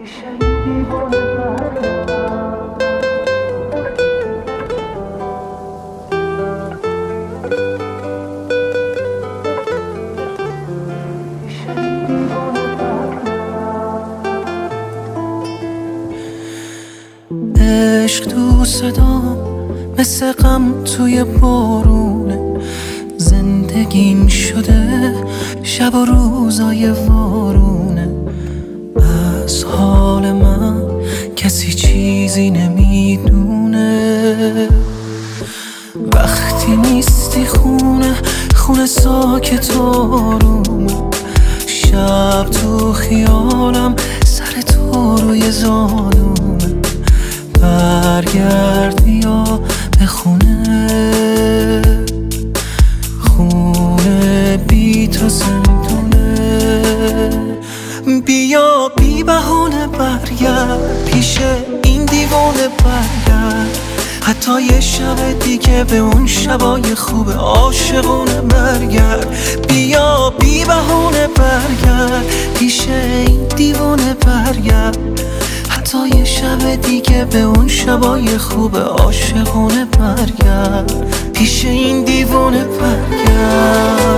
عشق تو صدام مثل غم توی بارونه. زندگیم شده شب و روزای وارونه. چیزی نمی‌دونه. وقتی نیستی خونه خونه ساکت آرومه شب تو خیالم سر تو روی زانومه. برگرد بیا به خونه. حتی یه شب دیگه به اون شبای خوب عاشقونه برگرد. بیا بی بهونه برگرد. پیش این دیوانه برگرد. حتی یه شب دیگه به اون شبای خوب عاشقونه برگرد. پیش این دیوانه برگرد.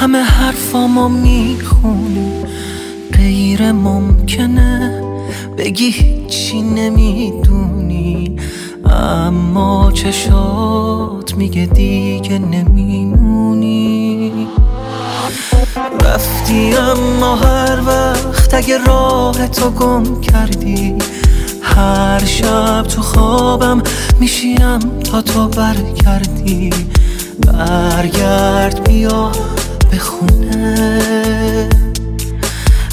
همه حرفامو می‌خونی. غیر ممکنه بگی هیچی نمی‌دونی. اما چشات میگه دیگه نمیمونی. رفتی اما هر وقت اگه راه تو گم کردی هر شب تو خوابم میشینم تا تو برگردی. برگرد بیا به خونه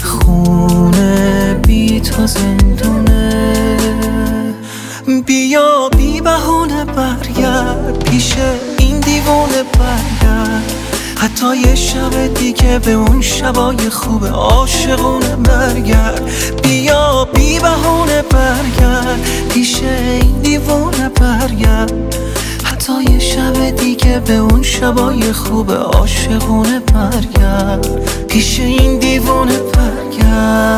خونه بی تو زندونه. بیا بی بهونه برگرد پیش این دیوونه برگرد. حتی یه شب دیگه به اون شبای خوب عاشقونه برگرد. بیا بی بهونه برگرد. پیش این دیوونه برگرد. دیگه به اون شبای خوب عاشقونه برگرد. پیش این دیوونه برگرد.